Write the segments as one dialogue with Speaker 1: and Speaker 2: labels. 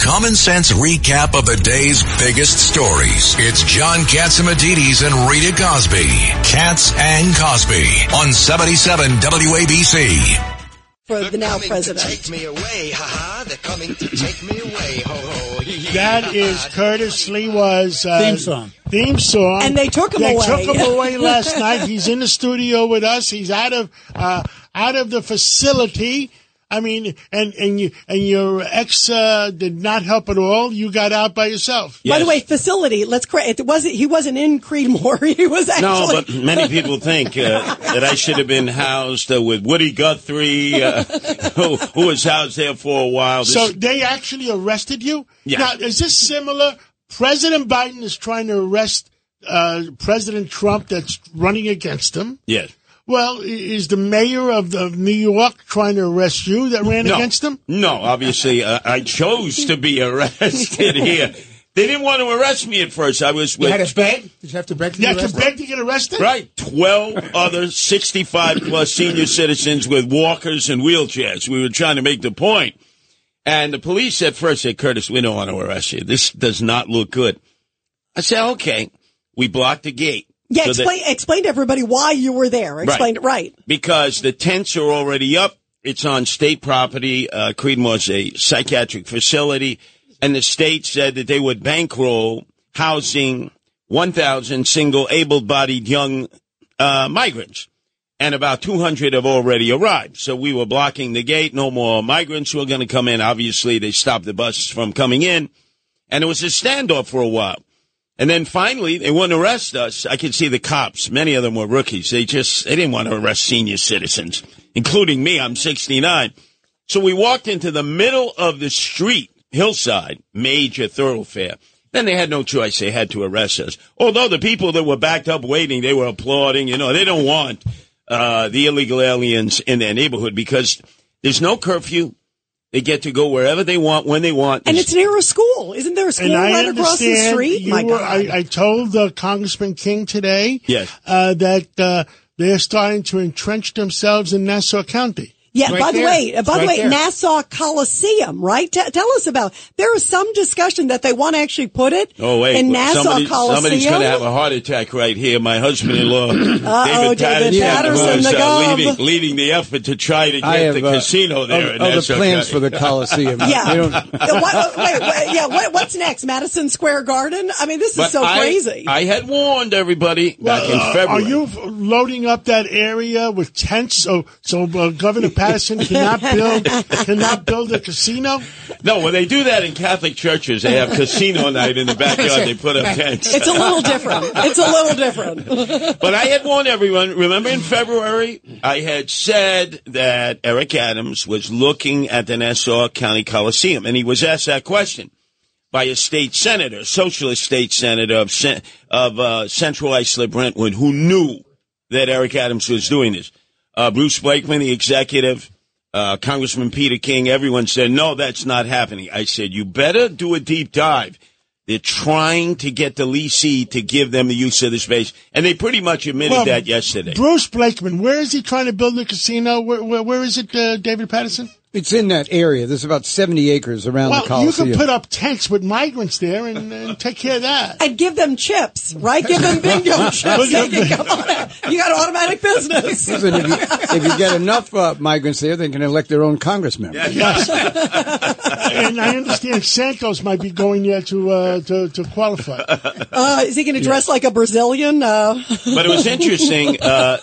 Speaker 1: common sense recap of the day's biggest stories. It's John Catsimatidis and Rita Cosby. Cats and Cosby on 77 WABC.
Speaker 2: For
Speaker 3: They're
Speaker 2: the now president.
Speaker 3: To take me away, haha! They're coming to take me away, ho ho. hee, hee,
Speaker 4: That
Speaker 3: ha,
Speaker 4: is
Speaker 3: ha.
Speaker 4: Curtis Sliwa's uh,
Speaker 5: Theme song.
Speaker 4: Theme song.
Speaker 2: And they took him
Speaker 4: they
Speaker 2: away.
Speaker 4: They took him away last night. He's in the studio with us. He's out of uh, out of the facility. I mean, and and you and your ex uh, did not help at all. You got out by yourself.
Speaker 2: By the way, facility. Let's correct. It wasn't. He wasn't in Creedmoor. He was actually.
Speaker 6: No, but many people think uh, that I should have been housed uh, with Woody Guthrie, uh, who, who was housed there for a while. This-
Speaker 4: So they actually arrested you.
Speaker 6: Yeah.
Speaker 4: Now, is this similar? President Biden is trying to arrest uh, President Trump that's running against him.
Speaker 6: yes.
Speaker 4: Well, is the mayor of, of New York trying to arrest you that ran
Speaker 6: No.
Speaker 4: against him?
Speaker 6: No, obviously, uh, I chose to be arrested here. They didn't want to arrest me at first. I was
Speaker 5: You
Speaker 6: with
Speaker 5: had to beg? Did you have to beg to
Speaker 4: You
Speaker 5: be
Speaker 4: have to
Speaker 5: arrested?
Speaker 4: beg to get arrested?
Speaker 6: Right. 12 other 65 plus senior citizens with walkers and wheelchairs. We were trying to make the point. And the police at first said, Curtis, we don't want to arrest you. This does not look good. I said, okay. We blocked the gate.
Speaker 2: Yeah.
Speaker 6: So that-
Speaker 2: Explain. explain to everybody why you were there. Explain it right.
Speaker 6: because the tents are already up. It's on state property. Uh, Creedmoor's a psychiatric facility, and the state said that they would bankroll housing 1,000 single able-bodied young uh, migrants, and about 200 have already arrived. So we were blocking the gate. No more migrants were going to come in. Obviously, they stopped the buses from coming in, and it was a standoff for a while. And then finally, they wouldn't arrest us. I could see the cops. Many of them were rookies. They just, they didn't want to arrest senior citizens, including me. I'm 69. So we walked into the middle of the street, hillside, major thoroughfare. Then they had no choice. They had to arrest us. Although the people that were backed up waiting, they were applauding. You know, they don't want, uh, the illegal aliens in their neighborhood because there's no curfew. They get to go wherever they want, when they want.
Speaker 2: And it's near a school. Isn't there a school
Speaker 4: And I
Speaker 2: right across the street? My
Speaker 4: were,
Speaker 2: God.
Speaker 4: I, I told uh, Congressman King today
Speaker 6: Yes.
Speaker 4: uh, that uh, they're starting to entrench themselves in Nassau County.
Speaker 2: Yeah,
Speaker 5: Right
Speaker 2: by the
Speaker 5: there.
Speaker 2: way, uh, by the
Speaker 5: Right
Speaker 2: way,
Speaker 5: there.
Speaker 2: Nassau Coliseum, right? T- tell us about. There is some discussion that they want to actually put it
Speaker 6: Oh wait!
Speaker 2: in Nassau
Speaker 6: somebody,
Speaker 2: Coliseum.
Speaker 6: somebody's going to have a heart attack right here. My husband-in-law,
Speaker 2: Uh-oh, David Paterson,
Speaker 6: was
Speaker 2: the
Speaker 6: uh, leading, leading the effort to try to get
Speaker 7: have
Speaker 6: the
Speaker 7: uh,
Speaker 6: casino there. in
Speaker 7: Other, other
Speaker 6: Nassau
Speaker 7: plans for the Coliseum.
Speaker 2: yeah.
Speaker 7: They don't-
Speaker 2: Uh, what, wait, wait, yeah. What, what's next? Madison Square Garden? I mean, this is
Speaker 6: But
Speaker 2: so
Speaker 6: I,
Speaker 2: crazy.
Speaker 6: I had warned everybody back in
Speaker 4: Uh,
Speaker 6: February.
Speaker 4: Are you loading up that area with tents so so uh, Governor Paterson cannot build cannot build a casino?
Speaker 6: No, when they do that in Catholic churches, they have casino night in the backyard. They put up tents.
Speaker 2: it's a little different. It's a little different.
Speaker 6: But I had warned everyone. Remember in February, I had said that Eric Adams was looking at the Nassau County Coliseum, and he was asked that question by a state senator, socialist state senator of, of uh, Central Islip Brentwood, who knew that Eric Adams was doing this. Uh, Bruce Blakeman, the executive, uh, Congressman Peter King, everyone said, no, that's not happening. I said, you better do a deep dive. They're trying to get the leasee to give them the use of the space, and they pretty much admitted
Speaker 4: Well,
Speaker 6: that yesterday.
Speaker 4: Bruce Blakeman, where is he trying to build the casino? Where, where, where is it, uh, David Paterson?
Speaker 7: It's in that area. There's about 70 acres around the
Speaker 4: Well, you
Speaker 7: Coliseum.
Speaker 4: could put up tents with migrants there and, and take care of that.
Speaker 2: and give them chips, right? Give them bingo chips. They can come on out. You got automatic business.
Speaker 7: Listen, if, you, if you get enough uh, migrants there, they can elect their own congress members.
Speaker 4: Yes. and I understand Santos might be going there to uh, to, to qualify.
Speaker 2: Uh, is he going to dress like a Brazilian? Uh,
Speaker 6: But it was interesting. Uh,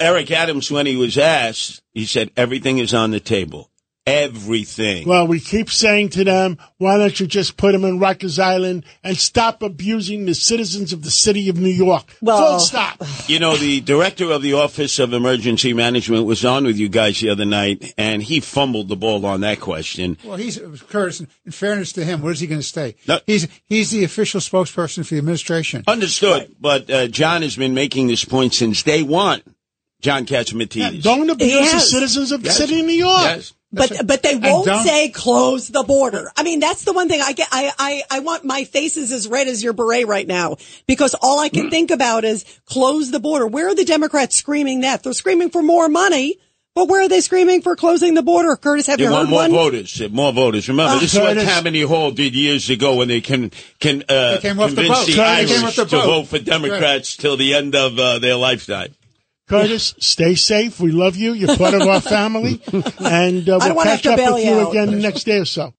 Speaker 6: Eric Adams, when he was asked, he said, everything is on the table. Everything.
Speaker 4: Well, we keep saying to them, why don't you just put them in Rikers Island and stop abusing the citizens of the city of New York?
Speaker 2: Well-
Speaker 4: Full stop.
Speaker 6: You know, the director of the Office of Emergency Management was on with you guys the other night, and he fumbled the ball on that question.
Speaker 5: Well, he's Curtis. In fairness to him, where's he going to stay?
Speaker 6: No.
Speaker 5: He's he's the official spokesperson for the administration.
Speaker 6: Understood. But uh, John has been making this point since day one. John Catsimatidis.
Speaker 4: Don't abuse the citizens of the
Speaker 6: Yes.
Speaker 4: city of New York.
Speaker 6: Yes.
Speaker 2: But but they won't say close the border. I mean, that's the one thing I get. I, I I want my face is as red as your beret right now because all I can mm. think about is close the border. Where are the Democrats screaming that? They're screaming for more money. But where are they screaming for closing the border? Curtis, have you,
Speaker 6: you
Speaker 2: heard
Speaker 6: more
Speaker 2: one?
Speaker 6: voters? More voters. Remember,
Speaker 2: uh,
Speaker 6: this Curtis. is what Tammany Hall did years ago when they can can uh,
Speaker 5: they
Speaker 6: convince the,
Speaker 5: the
Speaker 6: Irish
Speaker 5: the
Speaker 6: to vote for Democrats till the end of uh, their lifetime.
Speaker 4: Curtis, stay safe. We love you. You're part of our family. And uh, we'll catch up with you
Speaker 2: out.
Speaker 4: again next day or so.